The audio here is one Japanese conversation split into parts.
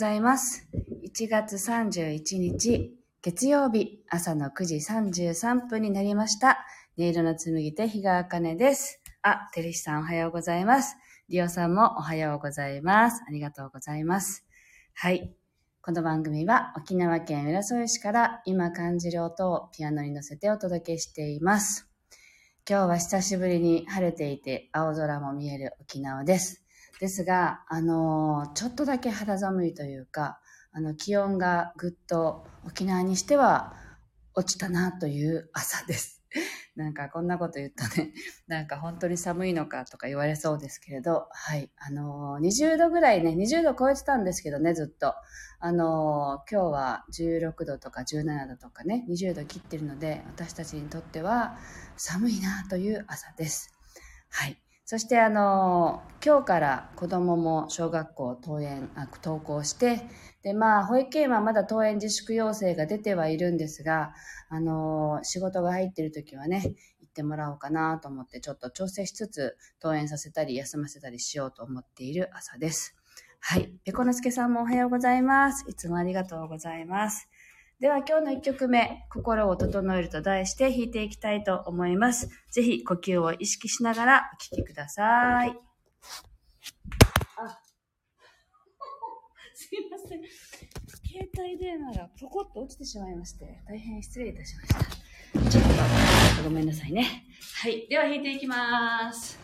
ございます。1月31日、月曜日、朝の9時33分になりました。音色の紡手、日川茜です。あ、てるしさんおはようございます。りおさんもおはようございます。ありがとうございます。はい。この番組は沖縄県浦添市から今感じる音をピアノに乗せてお届けしています。今日は久しぶりに晴れていて青空も見える沖縄です。ですが、あのちょっとだけ肌寒いというか、あの、気温がぐっと沖縄にしては落ちたなという朝です。なんかこんなこと言ったね。なんか本当に寒いのかとか言われそうですけれど、はい。あのー20度ぐらいね、20度超えてたんですけどね、ずっと。あのー今日は16度とか17度とかね、20度切ってるので、私たちにとっては寒いなという朝です。はい。そしてあの今日から子供も小学校登園あ登校してでまあ保育園はまだ登園自粛要請が出てはいるんですがあの仕事が入ってる時はね行ってもらおうかなと思ってちょっと調整しつつ登園させたり休ませたりしようと思っている朝です。はい。ペコのすけさんもおはようございます。いつもありがとうございます。では今日の1曲目、心を整えると題して弾いていきたいと思います。ぜひ呼吸を意識しながらお聴きください。あ、すいません。携帯電話がポコッと落ちてしまいまして、大変失礼いたしました。ちょっとごめんなさいね。はい。では弾いていきます。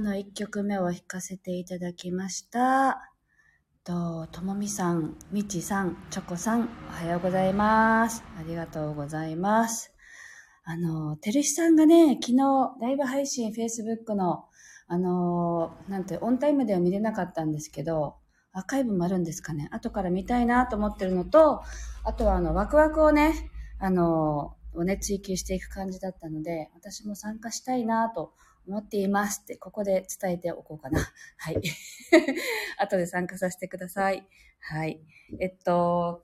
今日の1曲目を弾かせていただきました。と、ともみさん、みちさん、チョコさん、おはようございます。ありがとうございます。あの、てるしさんがね、昨日、ライブ配信、Facebook のあの、なんて、オンタイムでは見れなかったんですけど、アーカイブもあるんですかね。後から見たいなと思ってるのと、あとはあの、ワクワクをね、あの、をね、追求していく感じだったので、私も参加したいなと思っていますって、ここで伝えておこうかな。はい。後で参加させてください。はい。えっと、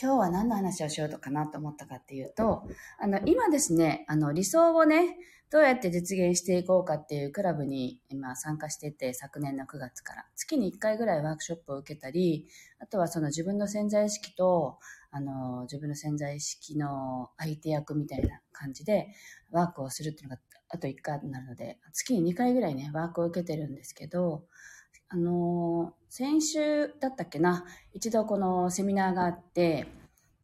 今日は何の話をしようとかなと思ったかっていうと、あの、今ですね、あの、理想をね、どうやって実現していこうかっていうクラブに今参加してて、昨年の9月から。月に1回ぐらいワークショップを受けたり、あとはその自分の潜在意識と、あの、自分の潜在意識の相手役みたいな感じでワークをするっていうのがあと1回になるので、月に2回ぐらいね、ワークを受けてるんですけど、あの先週だったっけな、一度このセミナーがあって、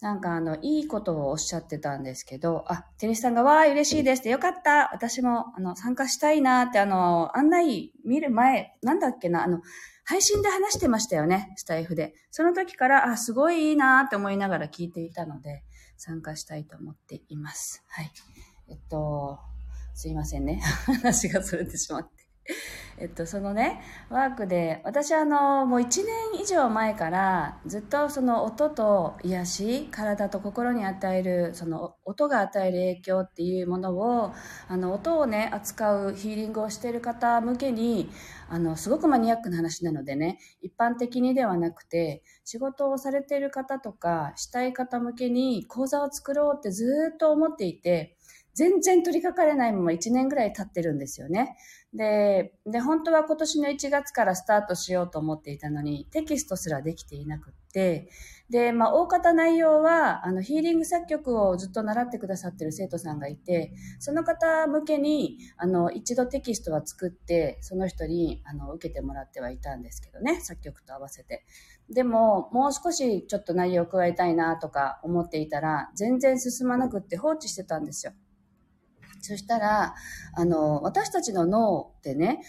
なんかあの、いいことをおっしゃってたんですけど、あ、テニスさんがわー嬉しいですってよかった私もあの、参加したいなってあの、案内見る前、なんだっけな、あの、配信で話してましたよね、スタイフで。その時から、あ、すごいいいなって思いながら聞いていたので、参加したいと思っています。はい。えっと、すいませんね。話がそれてしまって。えっと、そのね、ワークで、私あの、もう1年以上前からずっとその音と癒し、体と心に与える、その音が与える影響っていうものを、あの、音をね、扱うヒーリングをしている方向けに、あの、すごくマニアックな話なのでね、一般的にではなくて、仕事をされている方とか、したい方向けに講座を作ろうってずっと思っていて、全然取り掛かれないまま1年ぐらい経ってるんですよね。で、で、本当は今年の1月からスタートしようと思っていたのに、テキストすらできていなくって、で、まあ、大方内容は、あの、ヒーリング作曲をずっと習ってくださってる生徒さんがいて、その方向けに、あの、一度テキストは作って、その人に、あの、受けてもらってはいたんですけどね、作曲と合わせて。でも、もう少しちょっと内容を加えたいなとか思っていたら、全然進まなくって放置してたんですよ。そしたら、あの、私たちの脳ってね、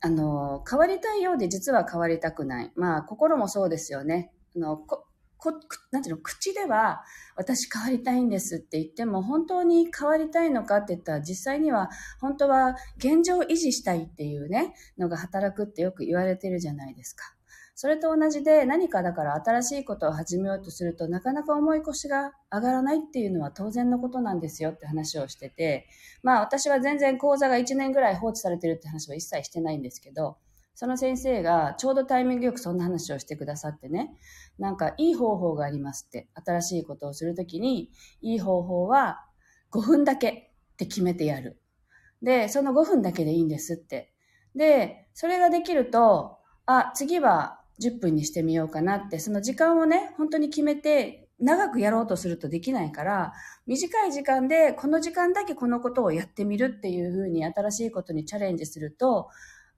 あの、変わりたいようで実は変わりたくない。まあ、心もそうですよね。あの、こ、こ、なんていうの、口では私変わりたいんですって言っても、本当に変わりたいのかって言ったら、実際には本当は現状維持したいっていうね、のが働くってよく言われてるじゃないですか。それと同じで何かだから新しいことを始めようとするとなかなか重い腰が上がらないっていうのは当然のことなんですよって話をしてて、まあ私は全然講座が1年ぐらい放置されてるって話は一切してないんですけど、その先生がちょうどタイミングよくそんな話をしてくださってね、なんかいい方法がありますって、新しいことをするときに、いい方法は5分だけって決めてやる。で、その5分だけでいいんですって。で、それができると、あ、次は10分にしてみようかなって、その時間をね、本当に決めて、長くやろうとするとできないから、短い時間でこの時間だけこのことをやってみるっていうふうに新しいことにチャレンジすると、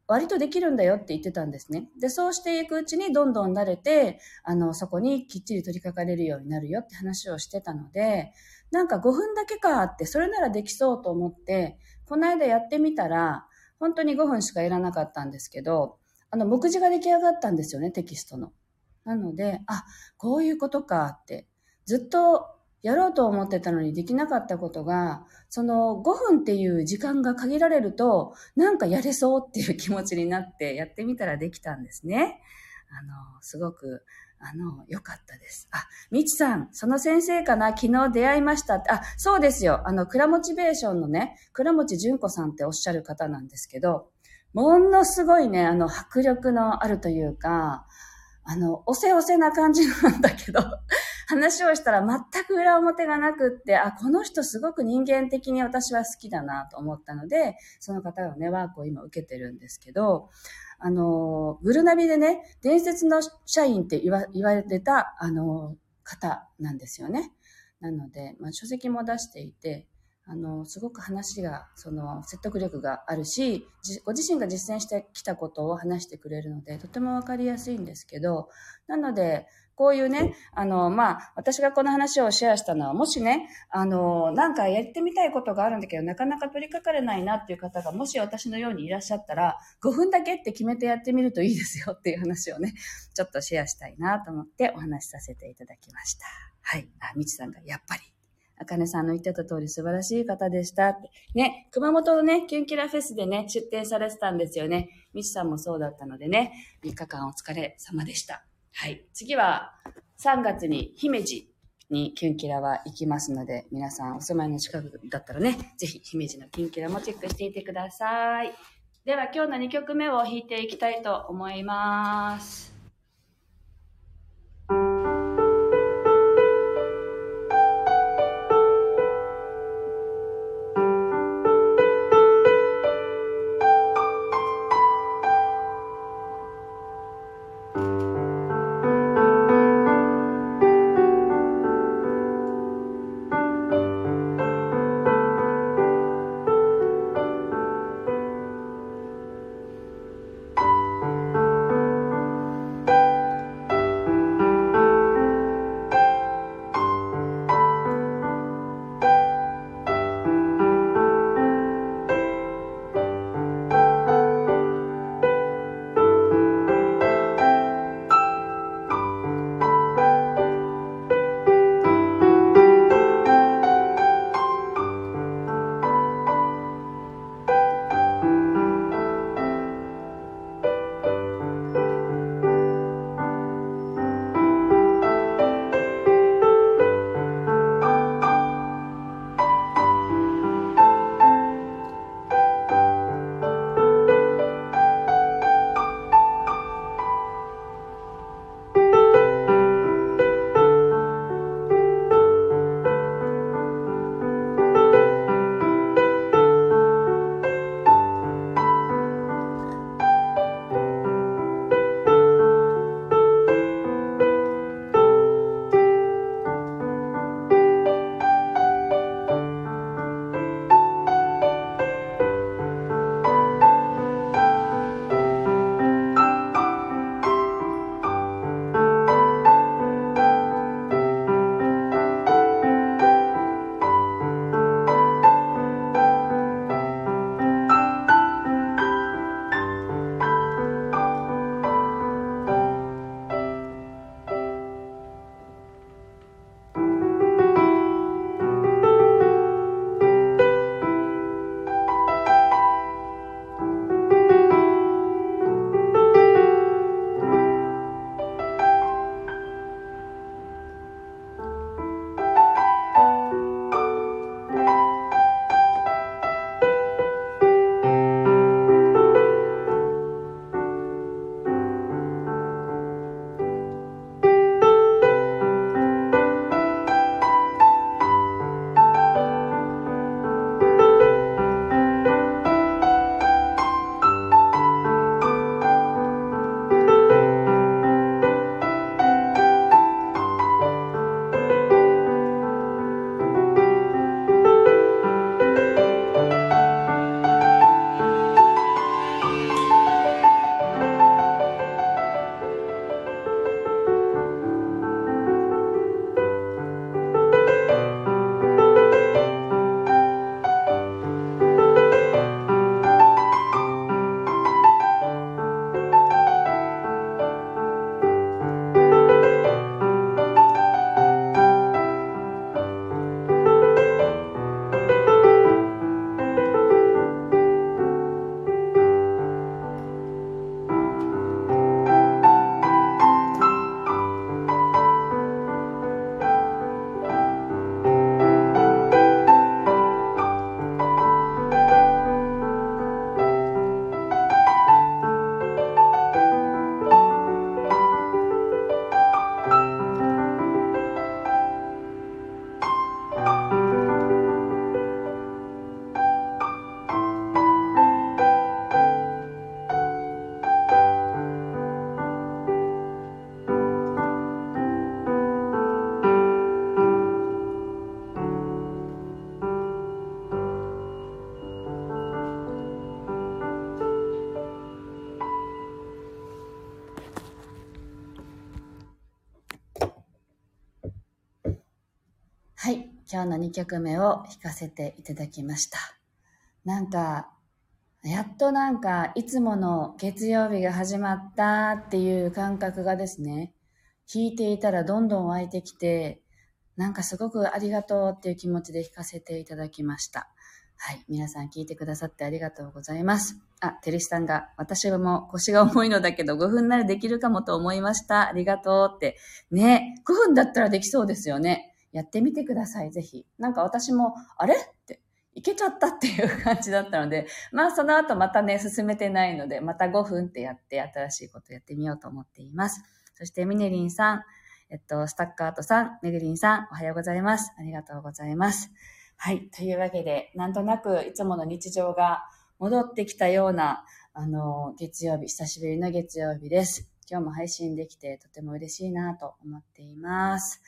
割とできるんだよって言ってたんですね。で、そうしていくうちにどんどん慣れて、あの、そこにきっちり取り掛かれるようになるよって話をしてたので、なんか5分だけかって、それならできそうと思って、この間やってみたら、本当に5分しかいらなかったんですけど、あの、目次が出来上がったんですよね、テキストの。なので、あ、こういうことかって、ずっとやろうと思ってたのにできなかったことが、その5分っていう時間が限られると、なんかやれそうっていう気持ちになってやってみたらできたんですね。あの、すごく、あの、良かったです。あ、みちさん、その先生かな？昨日出会いましたって。あ、そうですよ。あの、クラモチベーションのね、倉持純子さんっておっしゃる方なんですけど、ものすごいね、あの、迫力のあるというか、あの、おせおせな感じなんだけど、話をしたら全く裏表がなくって、あ、この人すごく人間的に私は好きだなと思ったので、その方がね、ワークを今受けてるんですけど、あの、グルナビでね、伝説の社員って言わ言われてた、あの、方なんですよね。なので、まあ、書籍も出していて、あの、すごく話が、その、説得力があるし、ご自身が実践してきたことを話してくれるので、とてもわかりやすいんですけど、なので、こういうね、あの、まあ、私がこの話をシェアしたのは、もしね、あの、なんかやってみたいことがあるんだけど、なかなか取り掛かれないなっていう方が、もし私のようにいらっしゃったら、5分だけって決めてやってみるといいですよっていう話をね、ちょっとシェアしたいなと思ってお話しさせていただきました。はい。あ、みちさんが、やっぱりあかねさんの言ってた通り素晴らしい方でしたって。ね、熊本のね、キュンキラフェスでね、出展されてたんですよね。ミシさんもそうだったのでね、3日間お疲れ様でした。はい。次は、3月に姫路にキュンキラは行きますので、皆さんお住まいの近くだったらね、ぜひ姫路のキュンキラもチェックしていてください。では今日の2曲目を弾いていきたいと思います。はい。今日の2曲目を弾かせていただきました。なんか、やっとなんか、いつもの月曜日が始まったっていう感覚がですね、弾いていたらどんどん湧いてきて、なんかすごくありがとうっていう気持ちで弾かせていただきました。はい。皆さん聞いてくださってありがとうございます。あ、テレシさんが、私も腰が重いのだけど5分ならできるかもと思いました。ありがとうって。ね、5分だったらできそうですよね。やってみてください、ぜひ。なんか私も、あれ？って、いけちゃったっていう感じだったので、まあその後またね、進めてないので、また5分ってやって新しいことやってみようと思っています。そしてミネリンさん、えっと、スタッカートさん、メグリンさん、おはようございます。ありがとうございます。はい。というわけで、なんとなくいつもの日常が戻ってきたような、あの、月曜日、久しぶりの月曜日です。今日も配信できてとても嬉しいなと思っています。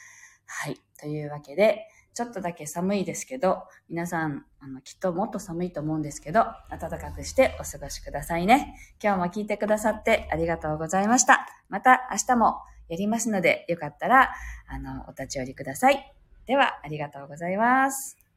はい。というわけで、ちょっとだけ寒いですけど、皆さん、あの、きっともっと寒いと思うんですけど、暖かくしてお過ごしくださいね。今日も聞いてくださってありがとうございました。また明日もやりますので、よかったら、あの、お立ち寄りください。では、ありがとうございます。